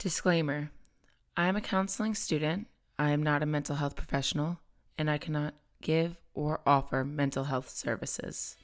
Disclaimer I am a counseling student. I am not a mental health professional, and I cannot give or offer mental health services.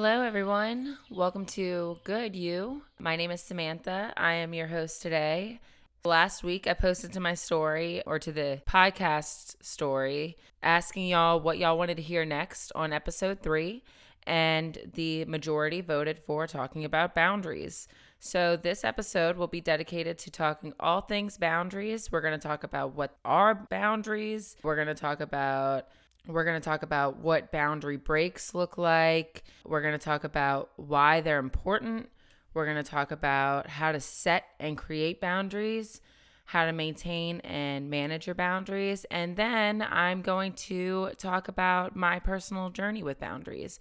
Hello, everyone. Welcome to Good You. My name is Samantha. I am your host today. Last week, I posted to my story or to the podcast story asking y'all what y'all wanted to hear next on episode three, and the majority voted for talking about boundaries. So, this episode will be dedicated to talking all things boundaries. We're going to talk about what are boundaries, we're going to talk about we're going to talk about what boundary breaks look like. We're going to talk about why they're important. We're going to talk about how to set and create boundaries, how to maintain and manage your boundaries. And then I'm going to talk about my personal journey with boundaries.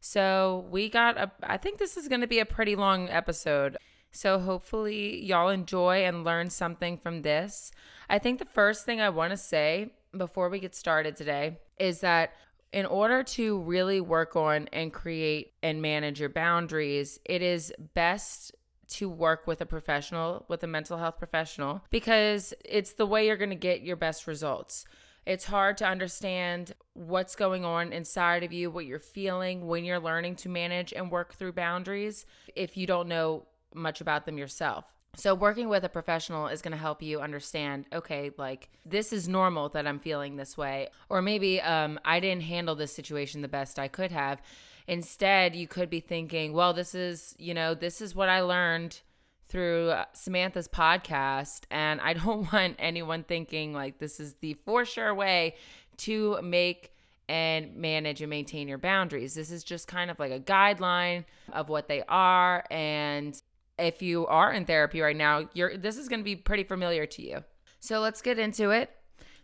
So, we got a, I think this is going to be a pretty long episode. So, hopefully, y'all enjoy and learn something from this. I think the first thing I want to say before we get started today is that in order to really work on and create and manage your boundaries, it is best to work with a professional, with a mental health professional, because it's the way you're going to get your best results. It's hard to understand what's going on inside of you, what you're feeling when you're learning to manage and work through boundaries if you don't know much about them yourself. So, working with a professional is going to help you understand okay, like this is normal that I'm feeling this way. Or maybe um, I didn't handle this situation the best I could have. Instead, you could be thinking, well, this is, you know, this is what I learned through uh, Samantha's podcast. And I don't want anyone thinking like this is the for sure way to make and manage and maintain your boundaries. This is just kind of like a guideline of what they are and if you are in therapy right now, you're this is going to be pretty familiar to you. So let's get into it.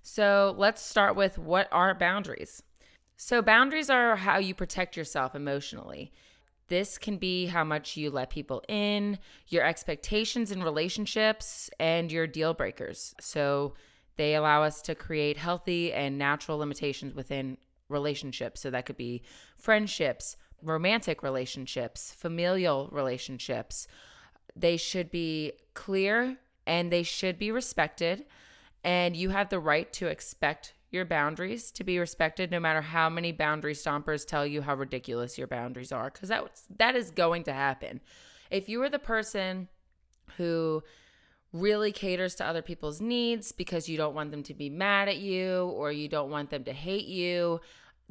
So let's start with what are boundaries? So boundaries are how you protect yourself emotionally. This can be how much you let people in, your expectations in relationships, and your deal breakers. So they allow us to create healthy and natural limitations within relationships. So that could be friendships, romantic relationships, familial relationships, they should be clear and they should be respected. And you have the right to expect your boundaries to be respected no matter how many boundary stompers tell you how ridiculous your boundaries are because that that is going to happen. If you are the person who really caters to other people's needs because you don't want them to be mad at you or you don't want them to hate you,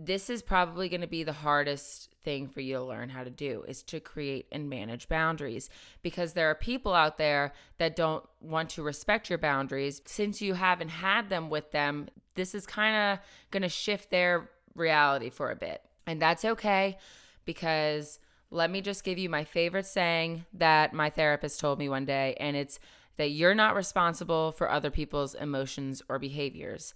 this is probably going to be the hardest thing for you to learn how to do is to create and manage boundaries. Because there are people out there that don't want to respect your boundaries. Since you haven't had them with them this is kind of going to shift their reality for a bit. And that's okay because let me just give you my favorite saying that my therapist told me one day and it's that you're not responsible for other people's emotions or behaviors.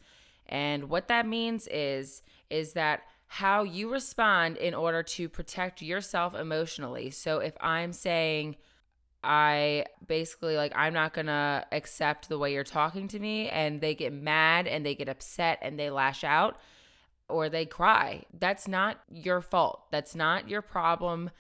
And what that means is is that how you respond in order to protect yourself emotionally. So if I'm saying I basically like I'm not going to accept the way you're talking to me and they get mad and they get upset and they lash out or they cry. That's not your fault. That's not your problem.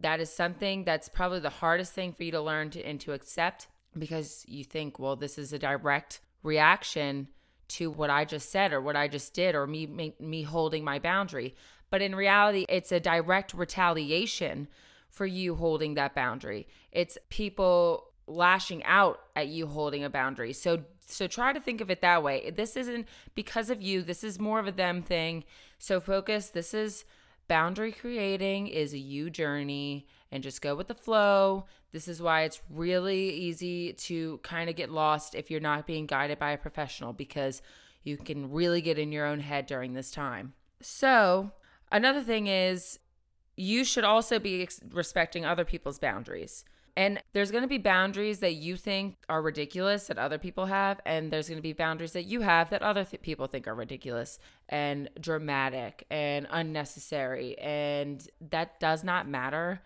That is something that's probably the hardest thing for you to learn to, and to accept because you think, well, this is a direct reaction to what I just said or what I just did or me me, me holding my boundary. But in reality, it's a direct retaliation for you holding that boundary. It's people lashing out at you holding a boundary. So so try to think of it that way. This isn't because of you. This is more of a them thing. So focus. This is boundary creating is a you journey and just go with the flow. This is why it's really easy to kind of get lost if you're not being guided by a professional because you can really get in your own head during this time. So, another thing is you should also be respecting other people's boundaries. And there's going to be boundaries that you think are ridiculous that other people have. And there's going to be boundaries that you have that other th- people think are ridiculous and dramatic and unnecessary. And that does not matter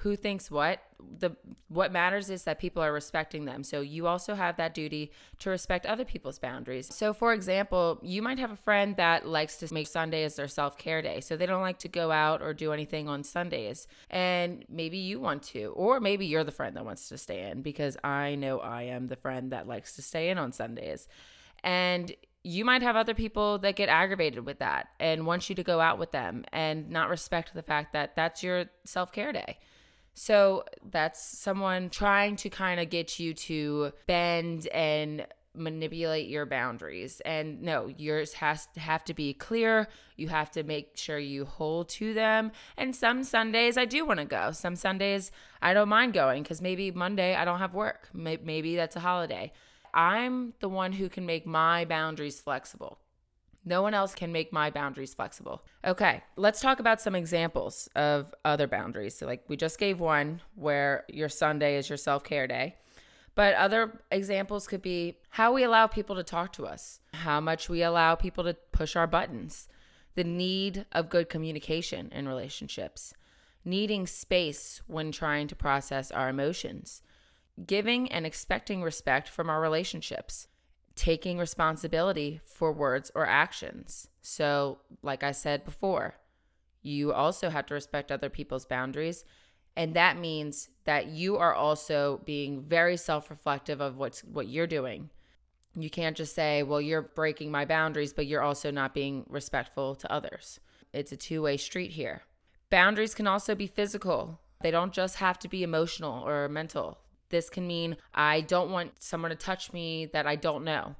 who thinks what the what matters is that people are respecting them. So you also have that duty to respect other people's boundaries. So for example you might have a friend that likes to make sunday as their self-care day. So they don't like to go out or do anything on sundays. And maybe you want to or maybe you're the friend that wants to stay in because i know i am the friend that likes to stay in on sundays. And you might have other people that get aggravated with that and want you to go out with them and not respect the fact that that's your self-care day so that's someone trying to kind of get you to bend and manipulate your boundaries. And no, yours has to have to be clear. You have to make sure you hold to them. And some Sundays I do want to go. Some Sundays I don't mind going because maybe Monday I don't have work. Maybe that's a holiday. I'm the one who can make my boundaries flexible. No one else can make my boundaries flexible. Okay, let's talk about some examples of other boundaries. So, like we just gave one where your Sunday is your self care day. But other examples could be how we allow people to talk to us, how much we allow people to push our buttons, the need of good communication in relationships, needing space when trying to process our emotions, giving and expecting respect from our relationships, taking responsibility for words or actions. So, like I said before, you also have to respect other people's boundaries. And that means that you are also being very self reflective of what's, what you're doing. You can't just say, well, you're breaking my boundaries, but you're also not being respectful to others. It's a two way street here. Boundaries can also be physical, they don't just have to be emotional or mental. This can mean I don't want someone to touch me that I don't know.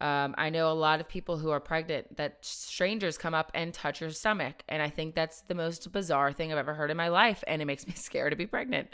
Um, I know a lot of people who are pregnant that strangers come up and touch your stomach. And I think that's the most bizarre thing I've ever heard in my life. And it makes me scared to be pregnant.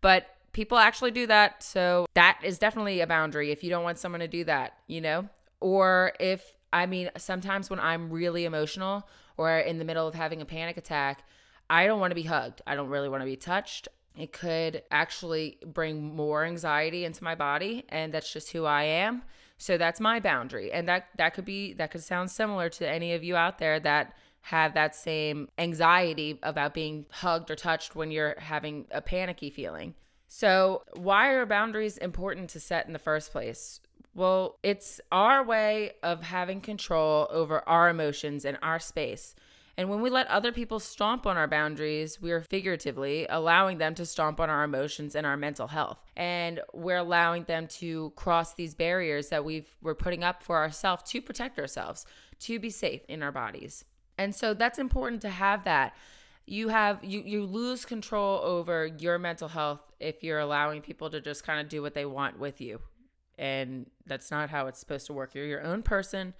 But people actually do that. So that is definitely a boundary if you don't want someone to do that, you know? Or if, I mean, sometimes when I'm really emotional or in the middle of having a panic attack, I don't want to be hugged. I don't really want to be touched it could actually bring more anxiety into my body and that's just who I am. So that's my boundary. And that that could be that could sound similar to any of you out there that have that same anxiety about being hugged or touched when you're having a panicky feeling. So, why are boundaries important to set in the first place? Well, it's our way of having control over our emotions and our space. And when we let other people stomp on our boundaries, we are figuratively allowing them to stomp on our emotions and our mental health. And we're allowing them to cross these barriers that we've we're putting up for ourselves to protect ourselves, to be safe in our bodies. And so that's important to have that. You have you you lose control over your mental health if you're allowing people to just kind of do what they want with you. And that's not how it's supposed to work. You're your own person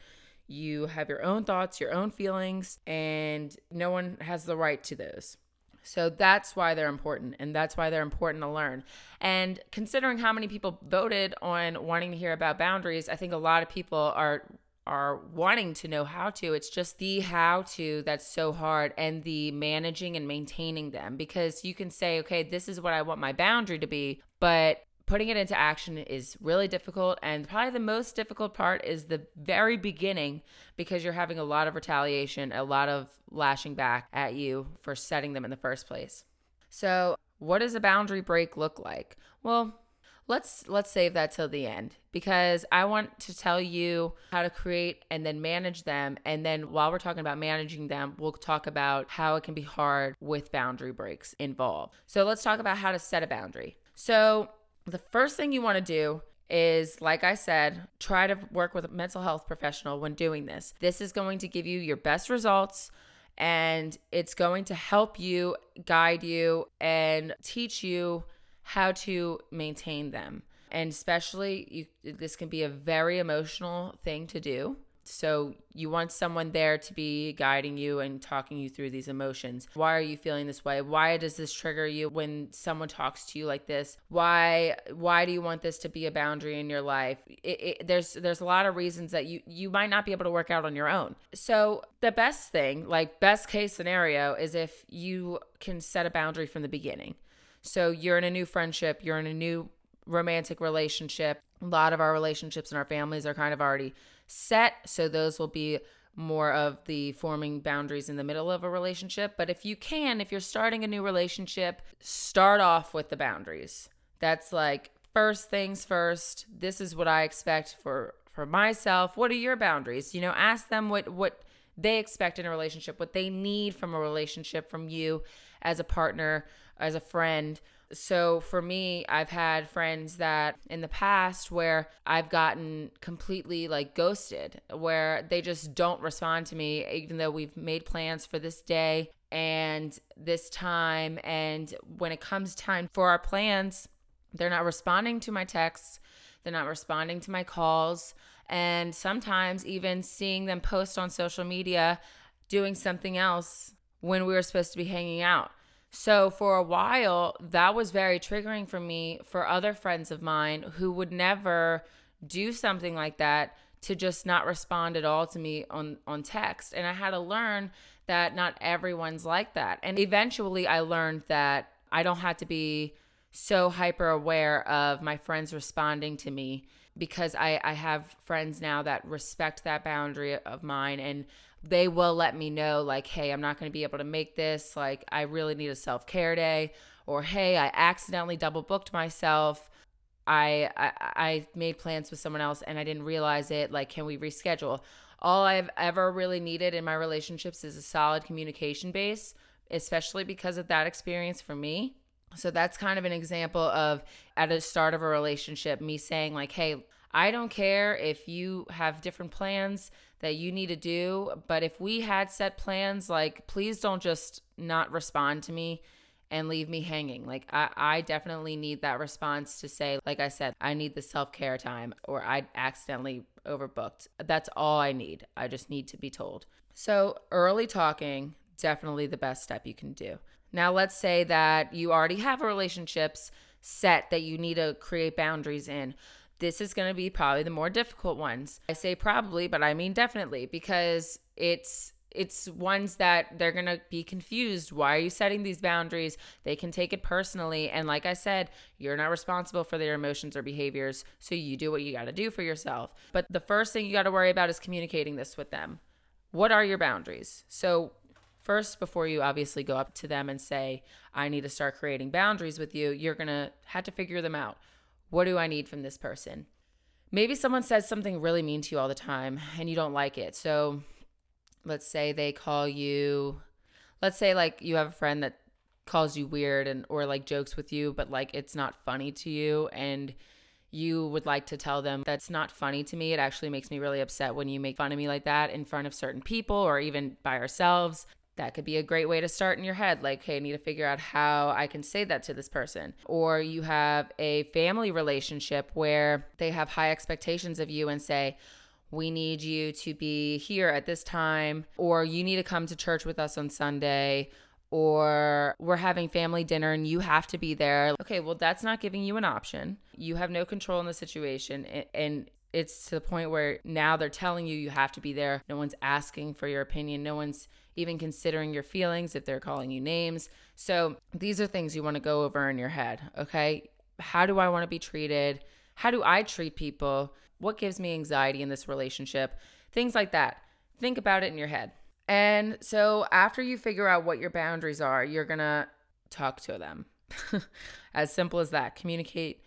you have your own thoughts, your own feelings, and no one has the right to those. So that's why they're important, and that's why they're important to learn. And considering how many people voted on wanting to hear about boundaries, I think a lot of people are are wanting to know how to. It's just the how to that's so hard and the managing and maintaining them because you can say, okay, this is what I want my boundary to be, but putting it into action is really difficult. And probably the most difficult part is the very beginning because you're having a lot of retaliation, a lot of lashing back at you for setting them in the first place. So, what does a boundary break look like? Well, let's let's save that till the end because I want to tell you how to create and then manage them and then while we're talking about managing them we'll talk about how it can be hard with boundary breaks involved. So let's talk about how to set a boundary. So the first thing you want to do is, like I said, try to work with a mental health professional when doing this. This is going to give you your best results and it's going to help you, guide you, and teach you how to maintain them. And especially, you, this can be a very emotional thing to do. So you want someone there to be guiding you and talking you through these emotions. Why are you feeling this way? Why does this trigger you when someone talks to you like this? Why why do you want this to be a boundary in your life? It, it, there's there's a lot of reasons that you you might not be able to work out on your own. So the best thing, like best case scenario, is if you can set a boundary from the beginning. So you're in a new friendship, you're in a new romantic relationship. A lot of our relationships and our families are kind of already set. So those will be more of the forming boundaries in the middle of a relationship. But if you can, if you're starting a new relationship, start off with the boundaries. That's like first things first. This is what I expect for for myself. What are your boundaries? You know, ask them what what they expect in a relationship, what they need from a relationship from you as a partner, as a friend. So for me, I've had friends that in the past where I've gotten completely like ghosted, where they just don't respond to me, even though we've made plans for this day and this time. And when it comes time for our plans, they're not responding to my texts, they're not responding to my calls. And sometimes even seeing them post on social media doing something else when we were supposed to be hanging out. So for a while, that was very triggering for me for other friends of mine who would never do something like that to just not respond at all to me on on text. And I had to learn that not everyone's like that. And eventually I learned that I don't have to be so hyper aware of my friends responding to me because I, I have friends now that respect that boundary of mine and they will let me know like hey i'm not going to be able to make this. Like i really need a self-care day. Or hey i accidentally double booked myself. I, I i made plans with someone else and i didn't realize it. Like can we reschedule? All i've ever really needed in my relationships is a solid communication base especially because of that experience for me. So that's kind of an example of at the start of a relationship me saying like hey I don't care if you have different plans that you need to do, but if we had set plans, like please don't just not respond to me and leave me hanging. Like I, I definitely need that response to say, like I said, I need the self-care time or I accidentally overbooked. That's all I need. I just need to be told. So early talking, definitely the best step you can do. Now let's say that you already have relationships set that you need to create boundaries in this is going to be probably the more difficult ones. I say probably, but I mean definitely because it's it's ones that they're going to be confused. Why are you setting these boundaries? They can take it personally. And like I said, you're not responsible for their emotions or behaviors. So you do what you got to do for yourself. But the first thing you got to worry about is communicating this with them. What are your boundaries? So, first, before you obviously go up to them and say, I need to start creating boundaries with you, you're going to have to figure them out. What do I need from this person? Maybe someone says something really mean to you all the time and you don't like it. So let's say they call you, let's say like you have a friend that calls you weird and or like jokes with you, but like it's not funny to you and you would like to tell them that's not funny to me. It actually makes me really upset when you make fun of me like that in front of certain people or even by ourselves that could be a great way to start in your head. Like, hey, I need to figure out how I can say that to this person. Or you have a family relationship where they have high expectations of you and say, we need you to be here at this time, or you need to come to church with us on Sunday, or we're having family dinner and you have to be there. Okay, well, that's not giving you an option. You have no control in the situation. And it's to the point where now they're telling you you have to be there. No one's asking for your opinion. No one's even considering your feelings if they're calling you names. So these are things you want to go over in your head. Okay. How do I want to be treated? How do I treat people? What gives me anxiety in this relationship? Things like that. Think about it in your head. And so after you figure out what your boundaries are, you're going to talk to them. as simple as that. Communicate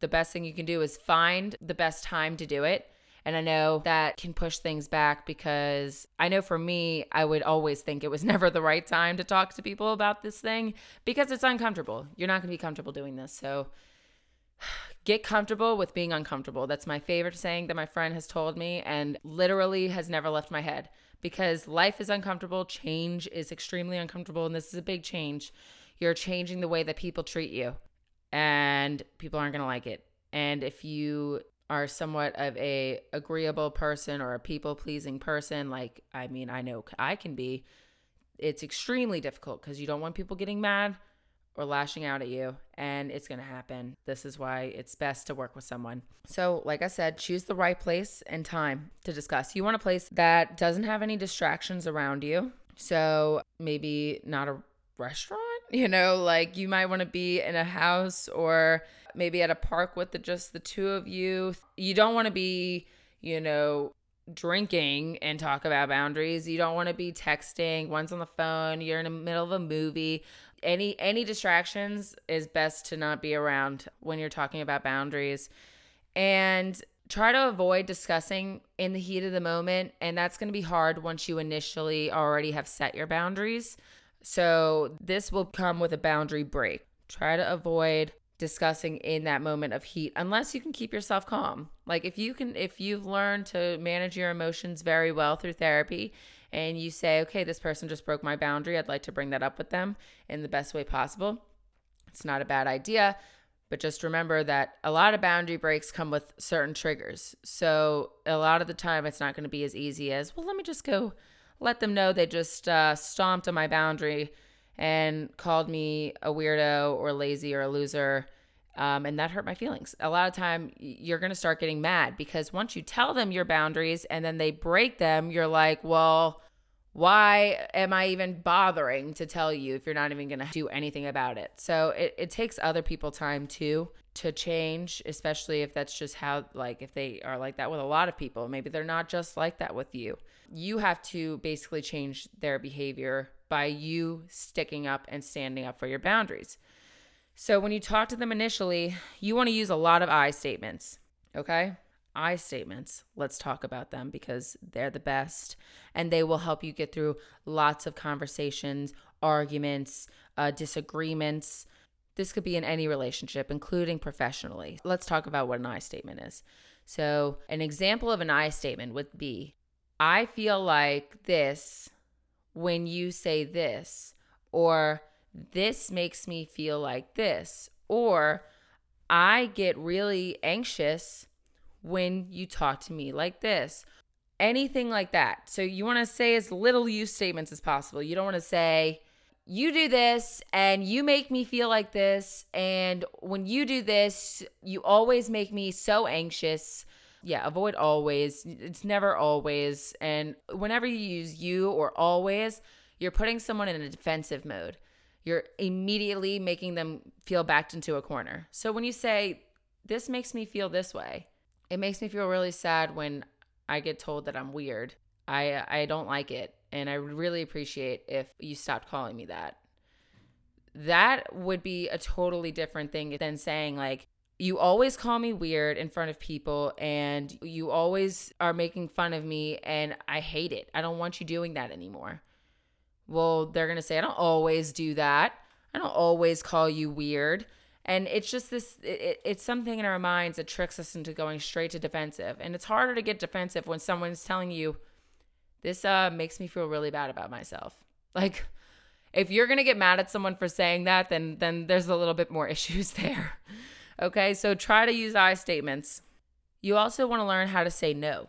the best thing you can do is find the best time to do it. And I know that can push things back because I know for me, I would always think it was never the right time to talk to people about this thing because it's uncomfortable. You're not going to be comfortable doing this. So get comfortable with being uncomfortable. That's my favorite saying that my friend has told me and literally has never left my head because life is uncomfortable. Change is extremely uncomfortable. And this is a big change. You're changing the way that people treat you and people aren't going to like it. And if you are somewhat of a agreeable person or a people pleasing person, like I mean, I know I can be, it's extremely difficult because you don't want people getting mad or lashing out at you, and it's going to happen. This is why it's best to work with someone. So, like I said, choose the right place and time to discuss. You want a place that doesn't have any distractions around you. So, maybe not a restaurant You know, like you might want to be in a house or maybe at a park with the, just the two of you. You don't want to be, you know, drinking and talk about boundaries. You don't want to be texting, one's on the phone, you're in the middle of a movie. Any any distractions is best to not be around when you're talking about boundaries. And try to avoid discussing in the heat of the moment, and that's going to be hard once you initially already have set your boundaries. So, this will come with a boundary break. Try to avoid discussing in that moment of heat unless you can keep yourself calm. Like if you can if you've learned to manage your emotions very well through therapy and you say, "Okay, this person just broke my boundary. I'd like to bring that up with them in the best way possible." It's not a bad idea, but just remember that a lot of boundary breaks come with certain triggers. So, a lot of the time it's not going to be as easy as, "Well, let me just go let them know they just uh, stomped on my boundary." And called me a weirdo or lazy or a loser. Um, and that hurt my feelings. A lot of time you're going to start getting mad because once you tell them your boundaries and then they break them, you're like, well, why am I even bothering to tell you if you're not even going to do anything about it? So it, it takes other people time too to change, especially if that's just how, like, if they are like that with a lot of people. Maybe they're not just like that with you. You have to basically change their behavior by you sticking up and standing up for your boundaries. So when you talk to them initially, you want to use a lot of I statements, okay? I statements. Let's talk about them because they're the best and they will help you get through lots of conversations, arguments, uh, disagreements. This could be in any relationship, including professionally. Let's talk about what an I statement is. So, an example of an I statement would be I feel like this when you say this, or this makes me feel like this, or I get really anxious when you talk to me like this. Anything like that. So you want to say as little use statements as possible. You don't want to say, you do this and you make me feel like this. And when you do this, you always make me so anxious. Yeah, avoid always. It's never always. And whenever you use you or always, you're putting someone in a defensive mode. You're immediately making them feel backed into a corner. So when you say, This makes me feel this way, it makes me feel really sad when I get told that I'm weird. I I don't like it and I really appreciate if you stopped calling me that. That would be a totally different thing than saying like you always call me weird in front of people and you always are making fun of me and I hate it. I don't want you doing that anymore. Well, they're going to say I don't always do that. I don't always call you weird. And it's just this, it, it's something in our minds that tricks us into going straight to defensive. And it's harder to get defensive when someone's telling you, this uh, makes me feel really bad about myself. Like, if you're going to get mad at someone for saying that, then, then there's a little bit more issues there. Okay, so try to use I statements. You also want to learn how to say no.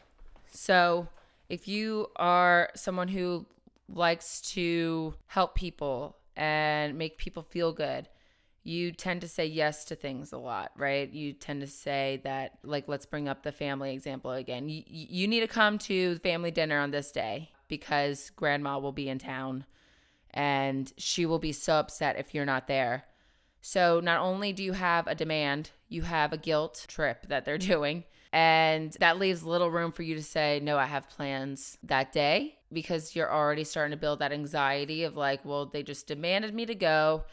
So if you are someone who likes to help people and make people feel good, you tend to say yes to things a lot, right? You tend to say that, like, let's bring up the family example again. You, you need to come to family dinner on this day because grandma will be in town and she will be so upset if you're not there. So not only do you have a demand, you have a guilt trip that they're doing. And that leaves little room for you to say, no, I have plans that day because you're already starting to build that anxiety of like, well, they just demanded me to go.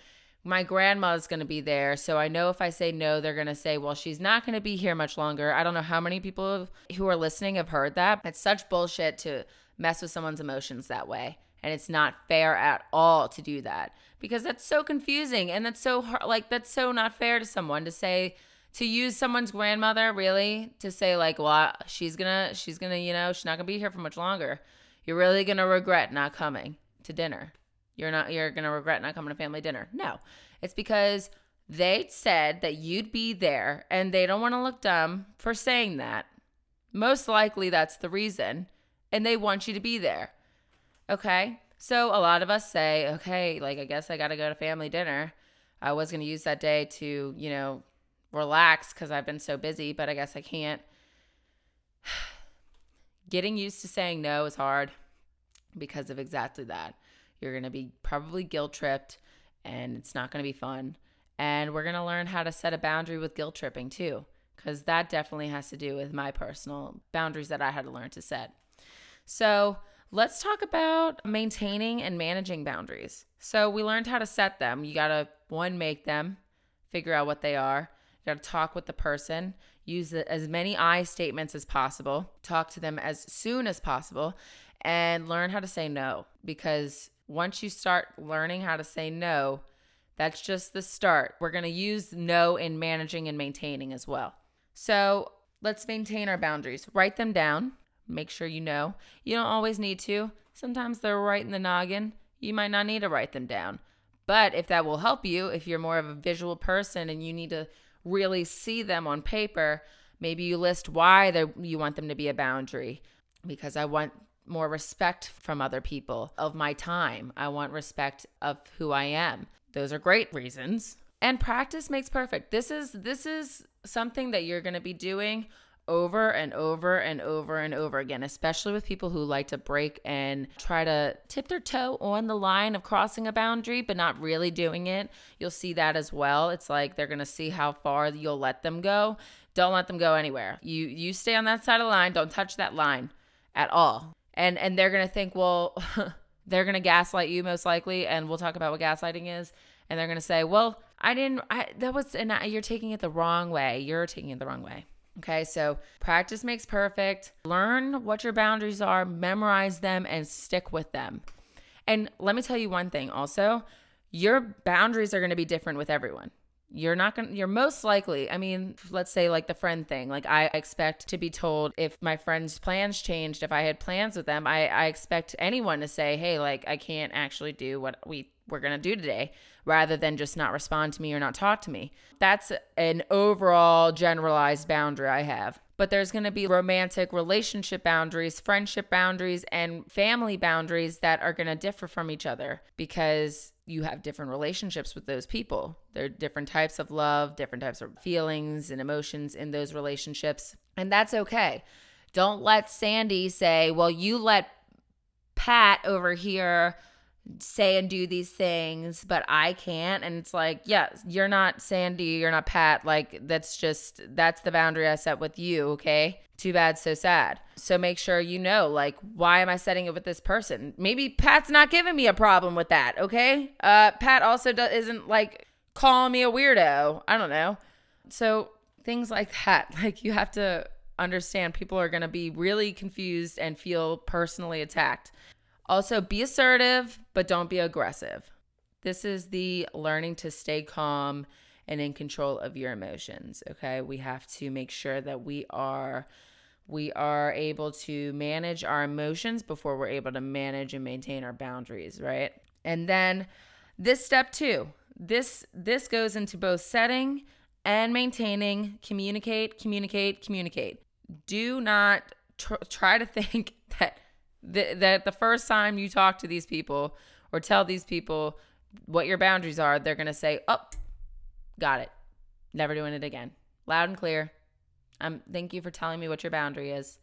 My grandma's going to be there. So I know if I say no, they're going to say, well, she's not going to be here much longer. I don't know how many people who are listening have heard that. It's such bullshit to mess with someone's emotions that way. And it's not fair at all to do that. Because that's so confusing and that's so hard, like that's so not fair to someone to say to use someone's grandmother really to say like well she's gonna she's gonna you know she's not gonna be here for much longer. You're really gonna regret not coming to dinner. You're not you're gonna regret not coming to family dinner. No. It's because they said that you'd be there and they don't want to look dumb for saying that. Most likely that's the reason and they want you to be there okay so a lot of us say, okay, like I guess I got to go to family dinner. I was going to use that day to, you know, relax because I've been so busy, but I guess I can't. Getting used to saying no is hard because of exactly that. You're going to be probably guilt tripped and it's not going to be fun. And we're going to learn how to set a boundary with guilt tripping too, because that definitely has to do with my personal boundaries that I had to learn to set. So, let's talk about maintaining and managing boundaries. So, we learned how to set them. You got to, one, make them, figure out what they are. You got to talk with the person, use as many I statements as possible, talk to them as soon as possible, and learn how to say no. Because once you start learning how to say no, that's just the start. We're going to use no in managing and maintaining as well. So let's maintain our boundaries. Write them down. Make sure you know. You don't always need to. Sometimes they're right in the noggin. You might not need to write them down. But if that will help you, if you're more of a visual person and you need to really see them on paper, maybe you list why you want them to be a boundary. Because I want more respect from other people of my time. I want respect of who I am. Those are great reasons. And practice makes perfect. This is this is something that you're going to be doing over and over and over and over again, especially with people who like to break and try to tip their toe on the line of crossing a boundary, but not really doing it. You'll see that as well. It's like they're going to see how far you'll let them go. Don't let them go anywhere. You you stay on that side of the line. Don't touch that line at all. And and they're going to think, well, they're going to gaslight you most likely and we'll talk about what gaslighting is and they're going to say well i didn't I, that was and you're taking it the wrong way you're taking it the wrong way okay so practice makes perfect. Learn what your boundaries are memorize them and stick with them. And let me tell you one thing also. Your boundaries are to be different with everyone you're not going to, you're most likely, I mean, let's say like the friend thing. Like, I expect to be told if my friend's plans changed, if I had plans with them, I, I expect anyone to say, hey, like, I can't actually do what we we're going to do today rather than just not respond to me or not talk to me. That's an overall generalized boundary I have. But there's going to be romantic relationship boundaries, friendship boundaries, and family boundaries that are going to differ from each other because you have different relationships with those people. There are different types of love, different types of feelings and emotions in those relationships. And that's okay. Don't let Sandy say, well, you let Pat over here say and do these things, but I can't. And it's like, yeah, you're not Sandy, you're not Pat. Like, that's just, that's the boundary I set with you, okay? Too bad, so sad. So make sure you know, like, why am I setting it with this person? Maybe Pat's not giving me a problem with that, okay? Uh, Pat also do- isn't like calling me a weirdo. I don't know. So things like that, like, you have to understand people are going to be really confused and feel personally attacked. Also, be assertive, but don't be aggressive. This is the learning to stay calm and in control of your emotions, okay? We have to make sure that we are we are able to manage our emotions before we're able to manage and maintain our boundaries, right? And then this step 2. This this goes into both setting and maintaining, communicate, communicate, communicate. Do not tr- try to think that the, that the first time you talk to these people or tell these people what your boundaries are, they're going to say, "Oh, got it. Never doing it again." Loud and clear. Um thank you for telling me what your boundary is.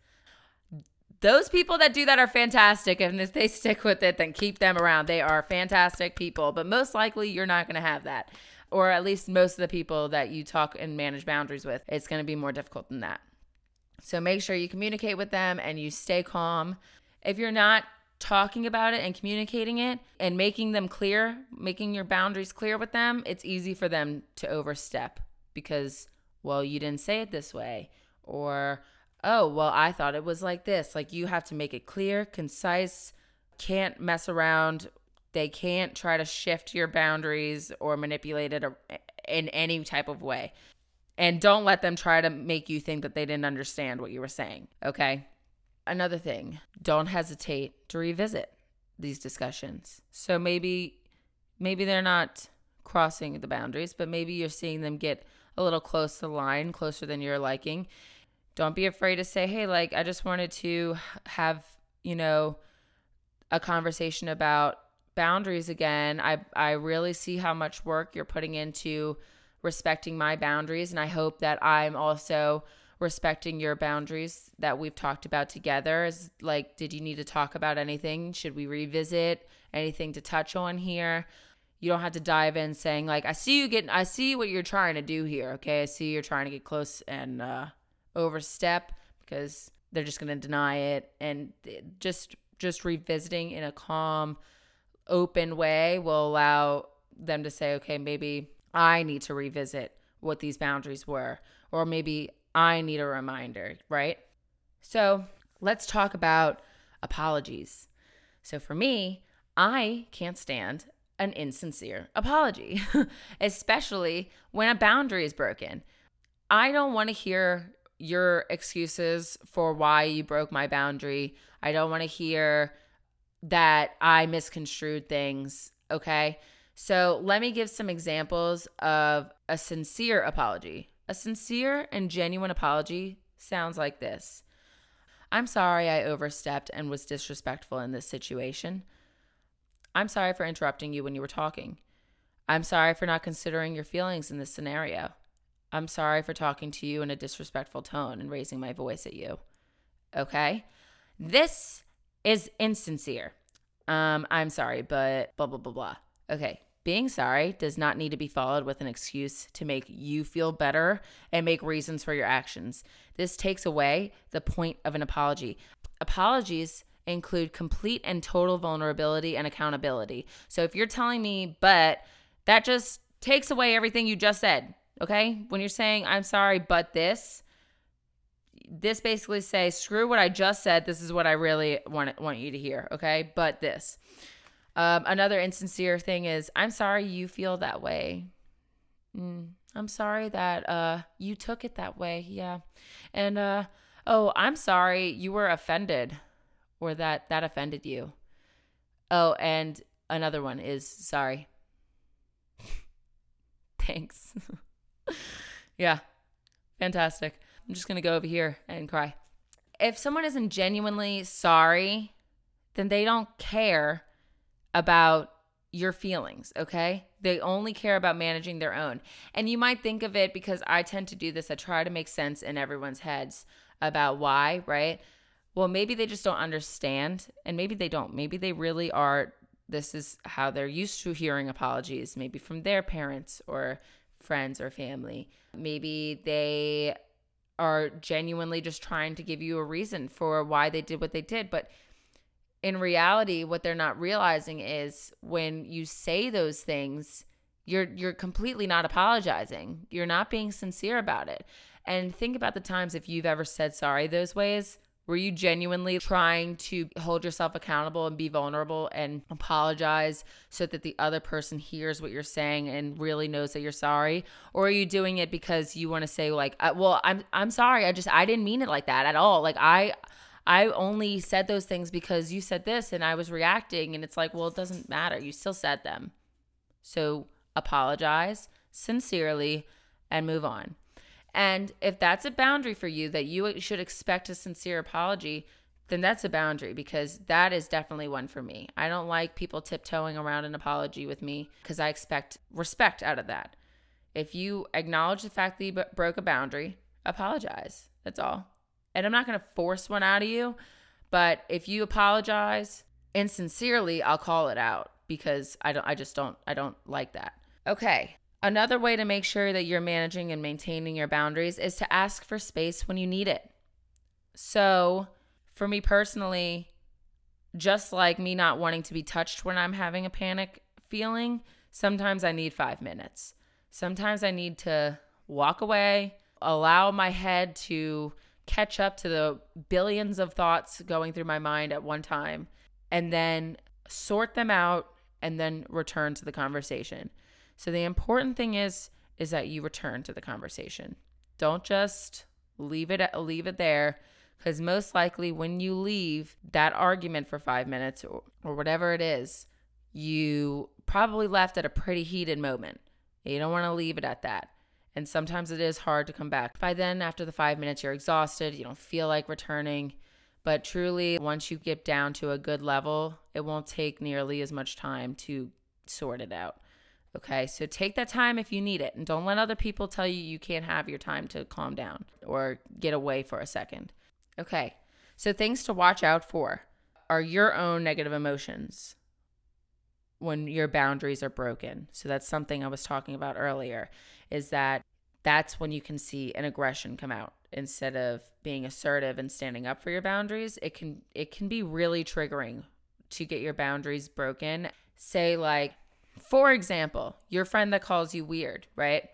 Those people that do that are fantastic and if they stick with it, then keep them around. They are fantastic people, but most likely you're not going to have that. Or at least most of the people that you talk and manage boundaries with, it's going to be more difficult than that. So make sure you communicate with them and you stay calm if you're not talking about it and communicating it and making them clear, making your boundaries clear with them, it's easy for them to overstep because, well, you didn't say it this way. Or, oh, well, I thought it was like this. Like you have to make it clear, concise, can't mess around. They can't try to shift your boundaries or manipulate it in any type of way. And don't let them try to make you think that they didn't understand what you were saying. Okay. Another thing, don't hesitate to revisit these discussions. So maybe maybe they're not crossing the boundaries, but maybe you're seeing them get a little close to the line, closer than you're liking. Don't be afraid to say, "Hey, like I just wanted to have, you know, a conversation about boundaries again. I I really see how much work you're putting into respecting my boundaries and I hope that I'm also respecting your boundaries that we've talked about together is like did you need to talk about anything? Should we revisit anything to touch on here? You don't have to dive in saying like, "I see you getting, I see what you're trying to do here." Okay, I see you're trying to get close and uh, overstep because they're just going to deny it, and just just revisiting in a calm, open way will allow them to say, "Okay, maybe I need to revisit what these boundaries were, or maybe I need a reminder." Right. So let's talk about apologies. So for me, I can't stand an insincere apology, especially when a boundary is broken. I don't want to hear your excuses for why you broke my boundary. I don't want to hear that I misconstrued things. Okay. So let me give some examples of a sincere apology. A sincere and genuine apology sounds like this I'm sorry I overstepped and was disrespectful in this situation. I'm sorry for interrupting you when you were talking. I'm sorry for not considering your feelings in this scenario. I'm sorry for talking to you in a disrespectful tone and raising my voice at you. Okay? This is insincere. Um, I'm sorry, but blah, blah, blah, blah. Okay. Being sorry does not need to be followed with an excuse to make you feel better and make reasons for your actions. This takes away the point of an apology. Apologies include complete and total vulnerability and accountability. So if you're telling me, but that just takes away everything you just said, okay? When you're saying, I'm sorry, but this, this basically say, screw what I just said. This is what I really want, want you to hear, okay? But this. Um, another insincere thing is, I'm sorry you feel that way. Mm, I'm sorry that uh, you took it that way. Yeah. And, uh, oh, I'm sorry you were offended or that that offended you. Oh, and another one is sorry. Thanks. yeah. Fantastic. I'm just going to go over here and cry. If someone isn't genuinely sorry, then they don't care about your feelings, okay? They only care about managing their own. And you might think of it because I tend to do this, I try to make sense in everyone's heads about why, right? Well, maybe they just don't understand, and maybe they don't. Maybe they really are. This is how they're used to hearing apologies, maybe from their parents or friends or family. Maybe they are genuinely just trying to give you a reason for why they did what they did. But in reality, what they're not realizing is when you say those things, you're you're completely not apologizing. You're not being sincere about it. And think about the times if you've ever said sorry those ways. Were you genuinely trying to hold yourself accountable and be vulnerable and apologize so that the other person hears what you're saying and really knows that you're sorry? Or are you doing it because you want to say like, uh, "Well, I'm I'm sorry. I just I didn't mean it like that at all. Like I I only said those things because you said this and I was reacting. And it's like, well, it doesn't matter. You still said them. So apologize sincerely and move on. And if that's a boundary for you that you should expect a sincere apology, then that's a boundary because that is definitely one for me. I don't like people tiptoeing around an apology with me because I expect respect out of that. If you acknowledge the fact that you broke a boundary, apologize. That's all and I'm not going to force one out of you, but if you apologize and sincerely, I'll call it out because I don't I just don't I don't like that. Okay. Another way to make sure that you're managing and maintaining your boundaries is to ask for space when you need it. So, for me personally, just like me not wanting to be touched when I'm having a panic feeling, sometimes I need 5 minutes. Sometimes I need to walk away, allow my head to catch up to the billions of thoughts going through my mind at one time and then sort them out and then return to the conversation. So the important thing is is that you return to the conversation. Don't just leave it leave it there cuz most likely when you leave that argument for 5 minutes or, or whatever it is, you probably left at a pretty heated moment. You don't want to leave it at that. And sometimes it is hard to come back. By then, after the five minutes, you're exhausted, you don't feel like returning. But truly, once you get down to a good level, it won't take nearly as much time to sort it out. Okay, so take that time if you need it, and don't let other people tell you you can't have your time to calm down or get away for a second. Okay, so things to watch out for are your own negative emotions. when your boundaries are broken. So that's something I was talking about earlier is that that's when you can see an aggression come out instead of being assertive and standing up for your boundaries. It can it can be really triggering to get your boundaries broken. Say like for example, your friend that calls you weird, right?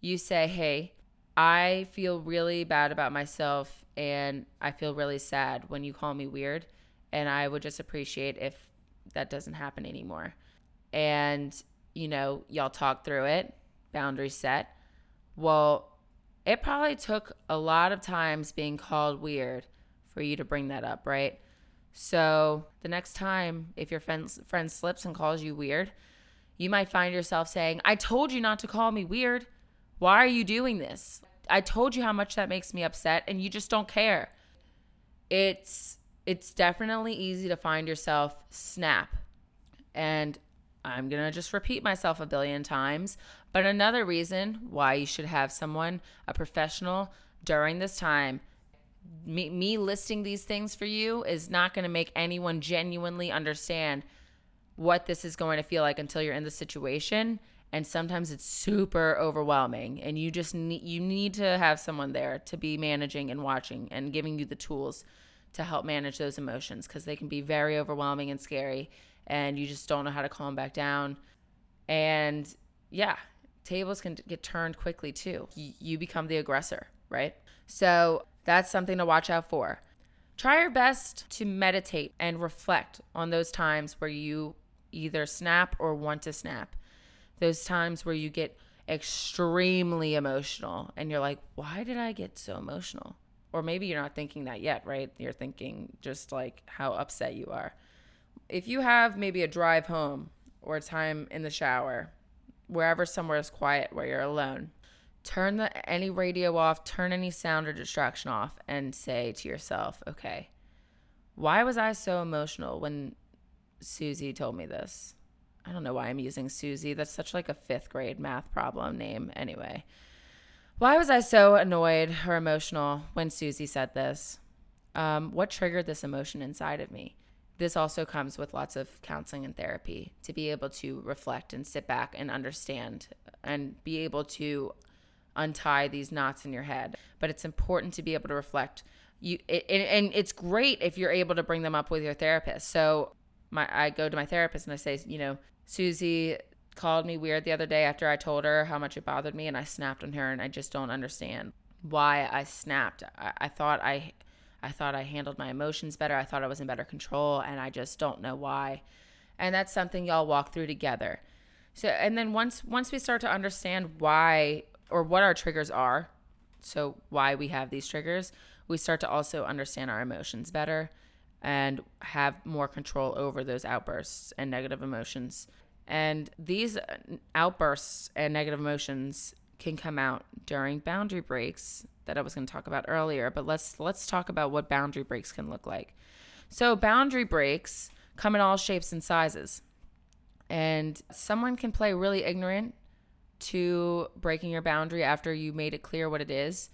You say, "Hey, I feel really bad about myself and I feel really sad when you call me weird and I would just appreciate if that doesn't happen anymore." And you know, y'all talk through it, boundaries set. Well, it probably took a lot of times being called weird for you to bring that up, right? So the next time, if your friend, friend slips and calls you weird, you might find yourself saying, I told you not to call me weird. Why are you doing this? I told you how much that makes me upset and you just don't care. It's it's definitely easy to find yourself snap. And I'm going to just repeat myself a billion times. But another reason why you should have someone, a professional, during this time, me, me listing these things for you is not going to make anyone genuinely understand what this is going to feel like until you're in the situation and sometimes it's super overwhelming and you just need you need to have someone there to be managing and watching and giving you the tools to help manage those emotions because they can be very overwhelming and scary and you just don't know how to calm back down. And yeah, tables can get turned quickly too. You become the aggressor, right? So that's something to watch out for. Try your best to meditate and reflect on those times where you either snap or want to snap. Those times where you get extremely emotional and you're like, why did I get so emotional? Or maybe you're not thinking that yet, right? You're thinking just like how upset you are if you have maybe a drive home or a time in the shower, wherever somewhere is quiet where you're alone, turn the any radio off, turn any sound or distraction off and say to yourself, "Okay, why was I so emotional when Susie told me this?" I don't know why I'm using Susie. That's such like a 5th grade math problem name anyway. Why was I so annoyed or emotional when Susie said this? Um, what triggered this emotion inside of me? This also comes with lots of counseling and therapy to be able to reflect and sit back and understand and be able to untie these knots in your head. But it's important to be able to reflect. You it, and it's great if you're able to bring them up with your therapist. So my I go to my therapist and I say, you know, Susie called me weird the other day after I told her how much it bothered me and I snapped on her and I just don't understand why I snapped. I, I thought I I thought I handled my emotions better. I thought I was in better control, and I just don't know why. And that's something y'all walk through together. So, and then once once we start to understand why or what our triggers are, so why we have these triggers, we start to also understand our emotions better and have more control over those outbursts and negative emotions. And these outbursts and negative emotions can come out during boundary breaks that I was going to talk about earlier, but let's let's talk about what boundary breaks can look like. So boundary breaks come in all shapes and sizes. And someone can play really ignorant to breaking your boundary after you made it clear what it is.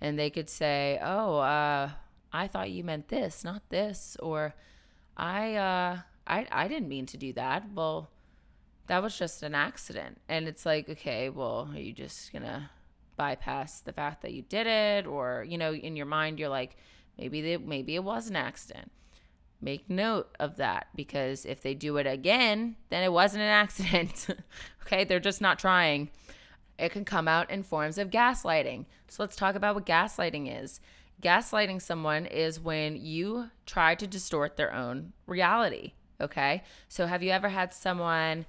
And they could say, "Oh, uh, I thought you meant this, not this," or "I, uh, I, I didn't mean to do that." Well, that was just an accident. And it's like, okay, well, are you just gonna bypass the fact that you did it? Or you know in your mind you're like maybe they, maybe it was an accident. Make note of that because if they do it again then it wasn't an accident. Okay they're just not trying. It can come out in forms of gaslighting. So let's talk about what gaslighting is. Gaslighting someone is when you try to distort their own reality okay? So have you ever had someone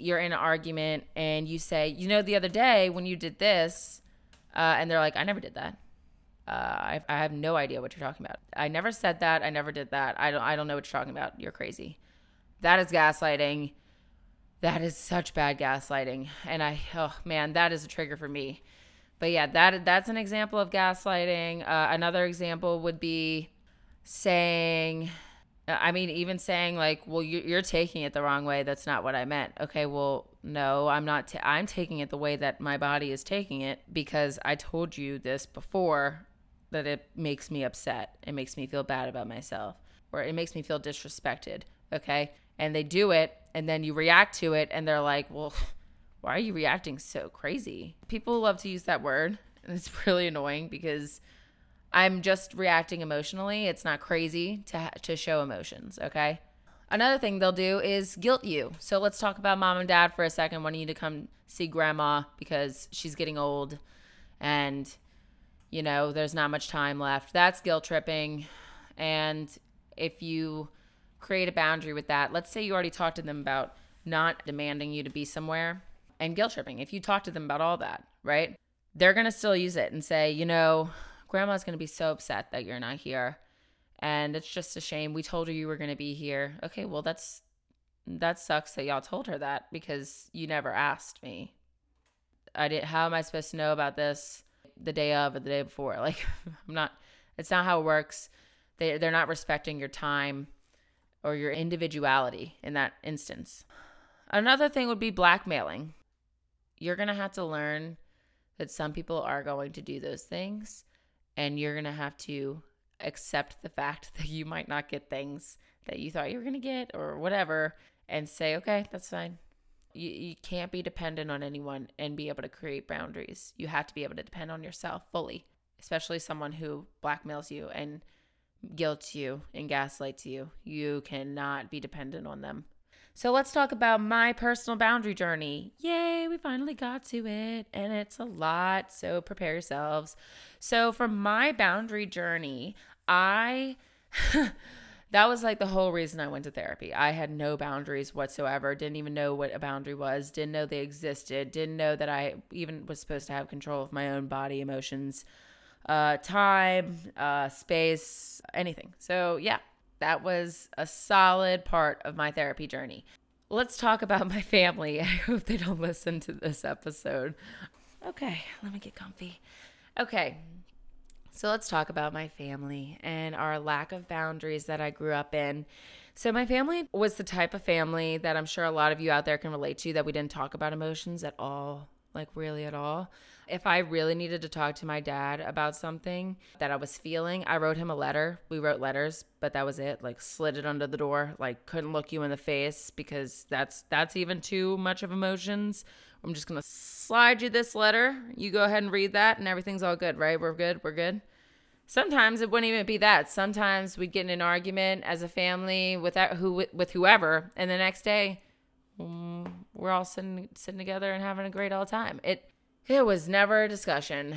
you're in an argument and you say, you know, the other day when you did this, uh, and they're like, I never did that. Uh, I, I have no idea what you're talking about. I never said that. I never did that. I don't. I don't know what you're talking about. You're crazy. That is gaslighting. That is such bad gaslighting. And I, oh man, that is a trigger for me. But yeah, that that's an example of gaslighting. Uh, another example would be saying Uh, I mean, even saying like, "Well, you're taking it the wrong way. That's not what I meant." Okay, well, no, I'm not. I'm taking it the way that my body is taking it because I told you this before that it makes me upset. It makes me feel bad about myself, or it makes me feel disrespected. Okay, and they do it and then you react to it and they're like, "Well, why are you reacting so crazy?" People love to use that word, and it's really annoying because I'm just reacting emotionally. It's not crazy to to show emotions, okay? Another thing they'll do is guilt you. So let's talk about mom and dad for a second wanting you to come see grandma because she's getting old and you know, there's not much time left. That's guilt tripping. And if you create a boundary with that, let's say you already talked to them about not demanding you to be somewhere and guilt tripping. If you talk to them about all that, right? They're going to still use it and say, you know, grandma's going to be so upset that you're not here. And it's just a shame. We told her you were going to be here. Okay, well, that's that sucks that y'all told her that because you never asked me. I didn't how am I supposed to know about this the day of or the day before? Like I'm not it's not how it works. They they're not respecting your time or your individuality in that instance. Another thing would be blackmailing. You're going to have to learn that some people are going to do those things and you're going to have to accept the fact that you might not get things that you thought you were going to get or whatever and say, okay, that's fine. You, you can't be dependent on anyone and be able to create boundaries. You have to be able to depend on yourself fully, especially someone who blackmails you and guilts you and gaslights you. You cannot be dependent on them. So let's talk about my personal boundary journey. Yay, we finally got to it, and it's a lot. So prepare yourselves. So, for my boundary journey, I. that was like the whole reason I went to therapy. I had no boundaries whatsoever. Didn't even know what a boundary was. Didn't know they existed. Didn't know that I even was supposed to have control of my own body, emotions, uh, time, uh, space, anything. So, yeah, that was a solid part of my therapy journey. Let's talk about my family. I hope they don't listen to this episode. Okay, let me get comfy. Okay, so let's talk about my family and our lack of boundaries that I grew up in. So, my family was the type of family that I'm sure a lot of you out there can relate to that we didn't talk about emotions at all, like really at all. If I really needed to talk to my dad about something that I was feeling, I wrote him a letter. We wrote letters, but that was it. Like slid it under the door, like couldn't look you in the face because that's that's even too much of emotions. I'm just going to slide you this letter. You go ahead and read that and everything's all good, right? We're good. We're good. Sometimes it wouldn't even be that. Sometimes we'd get in an argument as a family with that, who with whoever, and the next day mm, we're all sitting sitting together and having a great all time. It it was never a discussion.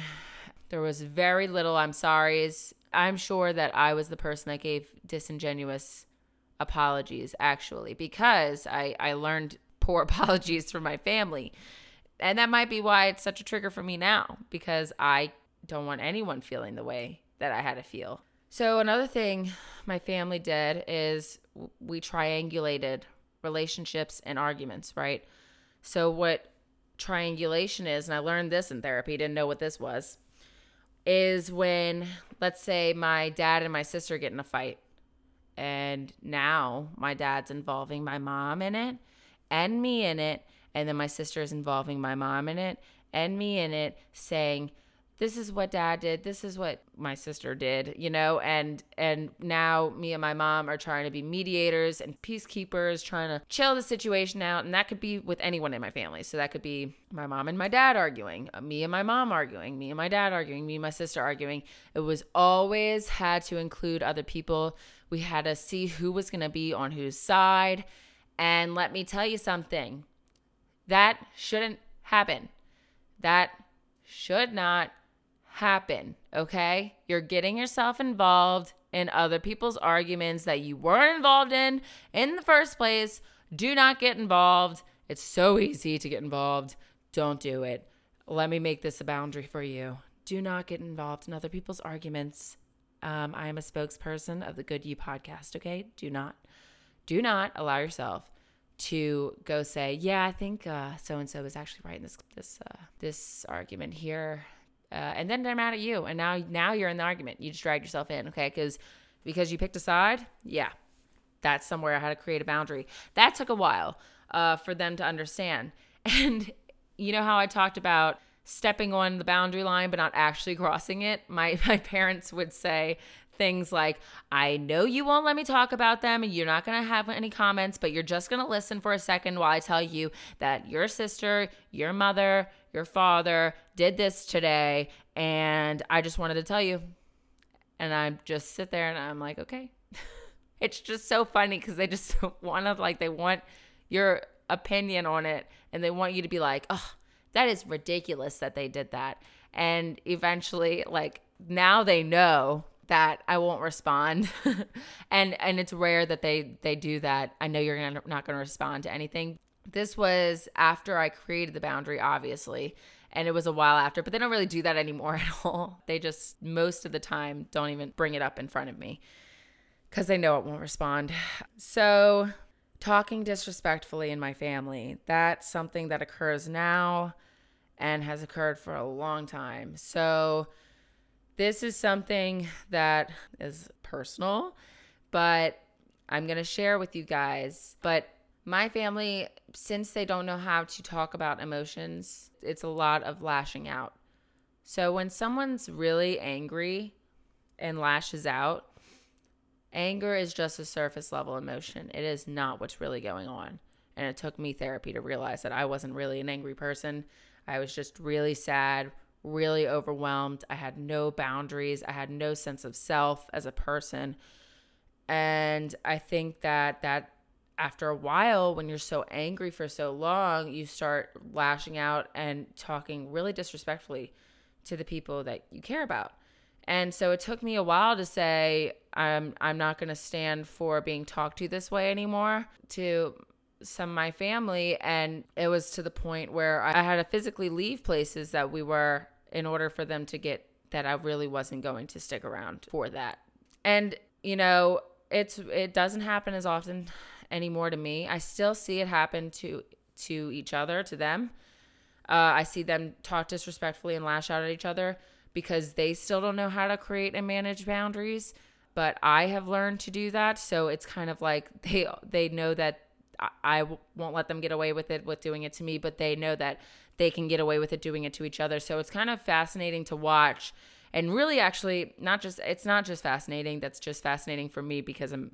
There was very little I'm sorry's. I'm sure that I was the person that gave disingenuous apologies, actually, because I, I learned poor apologies from my family. And that might be why it's such a trigger for me now, because I don't want anyone feeling the way that I had to feel. So, another thing my family did is we triangulated relationships and arguments, right? So, what triangulation is, and I learned this in therapy, didn't know what this was, is when, let's say, my dad and my sister get in a fight. And now my dad's involving my mom in it and me in it. And then my sister is involving my mom in it and me in it, saying, this is what dad did this is what my sister did you know and and now me and my mom are trying to be mediators and peacekeepers trying to chill the situation out and that could be with anyone in my family. So that could be my mom and my dad arguing uh, me and my mom arguing me and my dad arguing me and my sister arguing. It was always had to include other people. We had to see who was going to be on whose side. And let me tell you something that shouldn't happen. That should not happen, okay? You're getting yourself involved in other people's arguments that you weren't involved in in the first place. Do not get involved. It's so easy to get involved. Don't do it. Let me make this a boundary for you. Do not get involved in other people's arguments. Um, I am a spokesperson of the Good You podcast, okay? Do not, do not allow yourself to go say, yeah, I think so and so is actually right in this this uh, this argument here uh, and then they're mad at you, and now now you're in the argument. You just dragged yourself in, okay? Because because you picked a side, yeah, that's somewhere I had to create a boundary. That took a while uh, for them to understand. And you know how I talked about stepping on the boundary line but not actually crossing it. My my parents would say things like, I know you won't let me talk about them and you're not going to have any comments, but you're just going to listen for a second while I tell you that your sister, your mother, your father did this today. And I just wanted to tell you. And I just sit there and I'm like, okay. it's just so funny because they just want to, like, they want your opinion on it and they want you to be like, oh, that is ridiculous that they did that. And eventually, like, now they know that I won't respond. and and it's rare that they they do that. I know you're gonna, not going to respond to anything. This was after I created the boundary obviously, and it was a while after, but they don't really do that anymore at all. They just most of the time don't even bring it up in front of me cuz they know it won't respond. So, talking disrespectfully in my family, that's something that occurs now and has occurred for a long time. So, this is something that is personal, but I'm going to share with you guys. But my family, since they don't know how to talk about emotions, it's a lot of lashing out. So when someone's really angry and lashes out, anger is just a surface level emotion. It is not what's really going on. And it took me therapy to realize that I wasn't really an angry person. I was just really sad, really overwhelmed. I had no boundaries. I had no sense of self as a person. And I think that that after a while when you're so angry for so long, you start lashing out and talking really disrespectfully to the people that you care about. And so it took me a while to say I'm I'm not going to stand for being talked to this way anymore to some of my family and it was to the point where I had to physically leave places that we were in order for them to get that I really wasn't going to stick around for that. And you know, it's it doesn't happen as often anymore to me. I still see it happen to to each other, to them. Uh, I see them talk disrespectfully and lash out at each other because they still don't know how to create and manage boundaries. But I have learned to do that, so it's kind of like they they know that I won't let them get away with it with doing it to me, but they know that they can get away with it doing it to each other. So it's kind of fascinating to watch. And really actually not just it's not just fascinating, that's just fascinating for me because I'm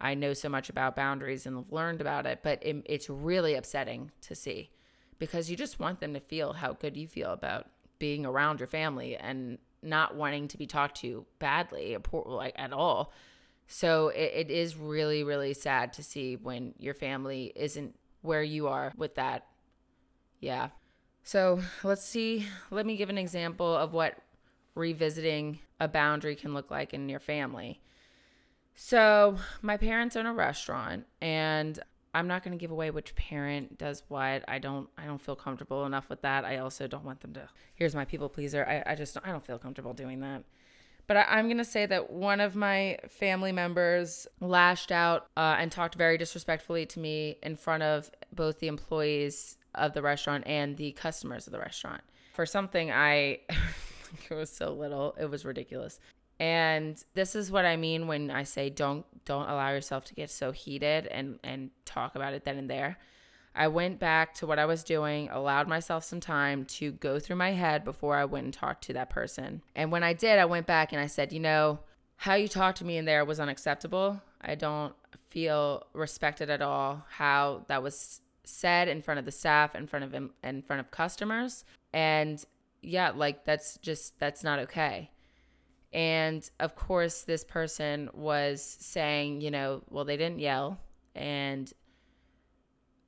I know so much about boundaries and have learned about it, but it, it's really upsetting to see because you just want them to feel how good you feel about being around your family and not wanting to be talked to badly or like at all so it, it is really, really sad to see when your family isn't where you are with that. Yeah. So let's see. Let me give an example of what revisiting a boundary can look like in your family. So, my parents own a restaurant and I'm not going to give away which parent does what. I don't I don't feel comfortable enough with that. I also don't want them to Here's my people pleaser. I I just I don't feel comfortable doing that. But I, am going to say that one of my family members lashed out uh, and talked very disrespectfully to me in front of both the employees of the restaurant and the customers of the restaurant for something I. it was so little. It was ridiculous. And this is what I mean when I say don't don't allow yourself to get so heated and and talk about it then and there. I went back to what I was doing, allowed myself some time to go through my head before I went and talked to that person. And when I did, I went back and I said, you know, how you talked to me in there was unacceptable. I don't feel respected at all. How that was said in front of the staff, in front of in front of customers, and yeah, like that's just that's not okay. And of course, this person was saying, you know, well, they didn't yell, and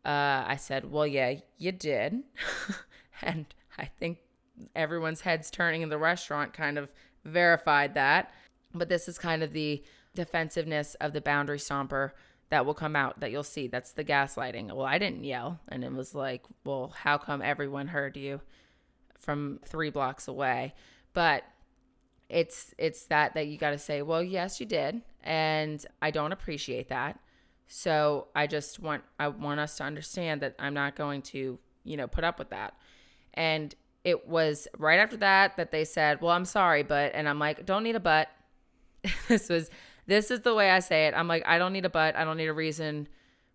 uh, I said, Well, yeah, you did. and I think everyone's heads turning in the restaurant kind of verified that. But this is kind of the defensiveness of the boundary stomper that will come out that you'll see. That's the gaslighting. Well, I didn't yell. And it was like, Well, how come everyone heard you from three blocks away? But it's it's that that you got to say well yes you did and i don't appreciate that so I just want I want us to understand that I'm not going to, you know, put up with that. And it was right after that that they said, "Well, I'm sorry, but," and I'm like, "Don't need a but." this was this is the way I say it. I'm like, "I don't need a but. I don't need a reason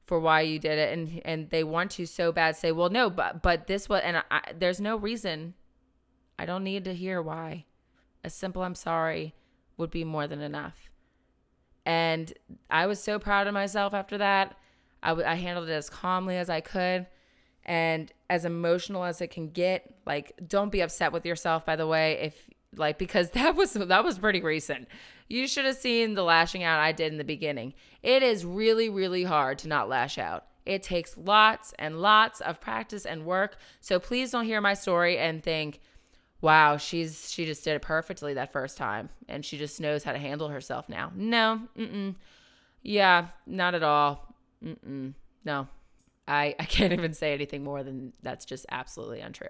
for why you did it." And and they want to so bad say, "Well, no, but but this was and I, there's no reason I don't need to hear why. A simple I'm sorry would be more than enough. And I was so proud of myself after that. I, w- I handled it as calmly as I could and as emotional as it can get. Like, don't be upset with yourself, by the way, if like because that was that was pretty recent. You should have seen the lashing out I did in the beginning. It is really really hard to not lash out. It takes lots and lots of practice and work. So please don't hear my story and think, "Wow, she's she just did it perfectly that first time and she just knows how to handle herself now." No. Mm-mm. Yeah, not at all. Mm-mm. No. I I can't even say anything more than that's just absolutely untrue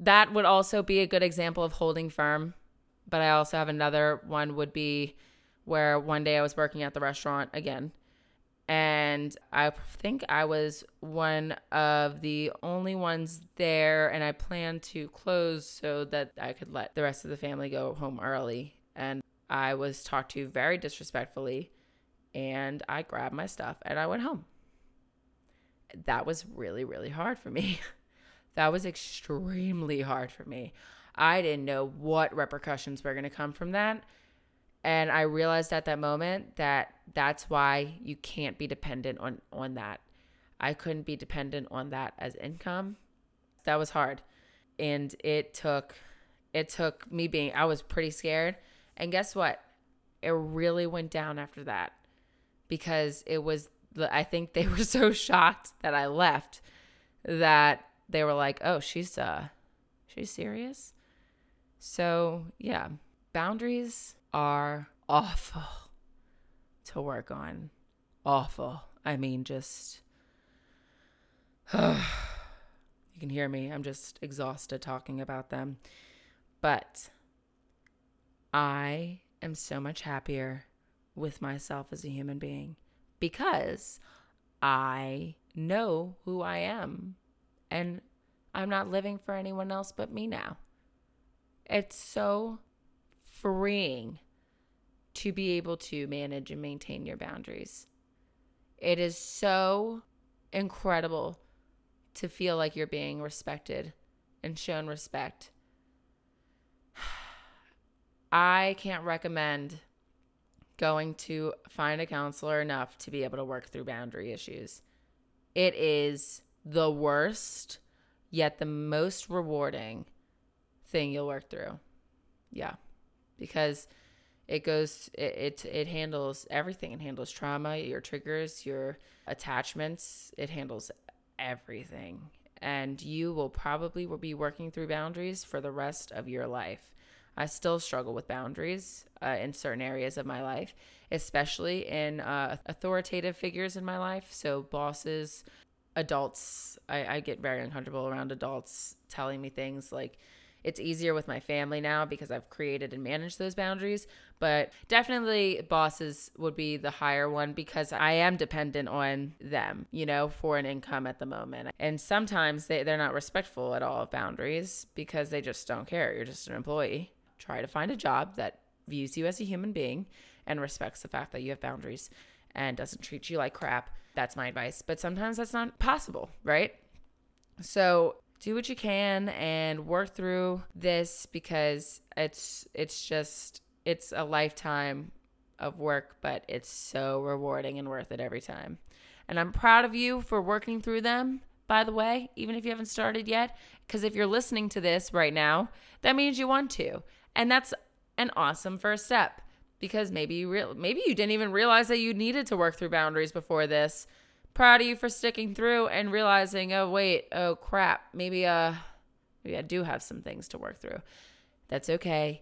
that would also be a good example of holding firm. But I also have another one would be where one day I was working at the restaurant again. And I think I was one of the only ones there, and I planned to close so that I could let the rest of the family go home early. And I was talked to very disrespectfully, and I grabbed my stuff and I went home. That was really, really hard for me. That was extremely hard for me. I didn't know what repercussions were going to come from that. And I realized at that moment that that's why you can't be dependent on on that. I couldn't be dependent on that as income. That was hard. And it took it took me being I was pretty scared. And guess what? It really went down after that because it was I think they were so shocked that I left that they were like, "Oh, she's uh she's serious." So, yeah, boundaries are awful to work on. Awful. I mean, just you can hear me. I'm just exhausted talking about them. But I am so much happier with myself as a human being because I know who I am and I'm not living for anyone else but me now. It's so freeing to be able to manage and maintain your boundaries. It is so incredible to feel like you're being respected and shown respect. I can't recommend going to find a counselor enough to be able to work through boundary issues. It is the worst, yet the most rewarding thing you'll work through. Yeah. Because it goes it, it it handles everything. It handles trauma, your triggers, your attachments. It handles everything. And you will probably will be working through boundaries for the rest of your life. I still struggle with boundaries uh, in certain areas of my life, especially in uh, authoritative figures in my life. So, bosses, adults I, I get very uncomfortable around adults telling me things like it's easier with my family now because I've created and managed those boundaries. But definitely, bosses would be the higher one because I am dependent on them, you know, for an income at the moment. And sometimes they, they're not respectful at all of boundaries because they just don't care. You're just an employee. Try to find a job that views you as a human being and respects the fact that you have boundaries and doesn't treat you like crap that's my advice. But sometimes that's not possible, right? So do what you can and work through this because it's it's just it's a lifetime of work, but it's so rewarding and worth it every time. And I'm proud of you for working through them, by the way, even if you haven't started yet. Because if you're listening to this right now, that means you want to. And that's an awesome first step because maybe you real maybe you didn't even realize that you needed to work through boundaries before this. Proud of you for sticking through and realizing, oh wait, oh crap, maybe uh maybe I do have some things to work through. That's okay.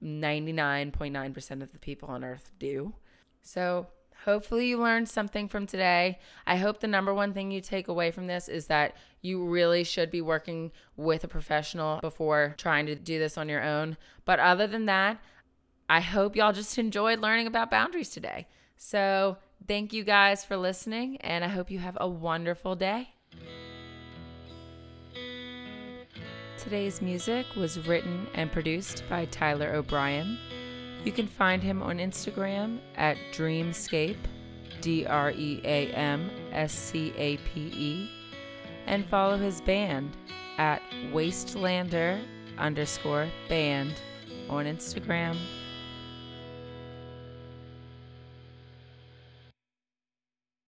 99.9% of the people on earth do. So, hopefully you learned something from today. I hope the number one thing you take away from this is that you really should be working with a professional before trying to do this on your own. But other than that, I hope y'all just enjoyed learning about boundaries today. So, thank you guys for listening, and I hope you have a wonderful day. Today's music was written and produced by Tyler O'Brien. You can find him on Instagram at Dreamscape, D R E A M S C A P E, and follow his band at Wastelander underscore band on Instagram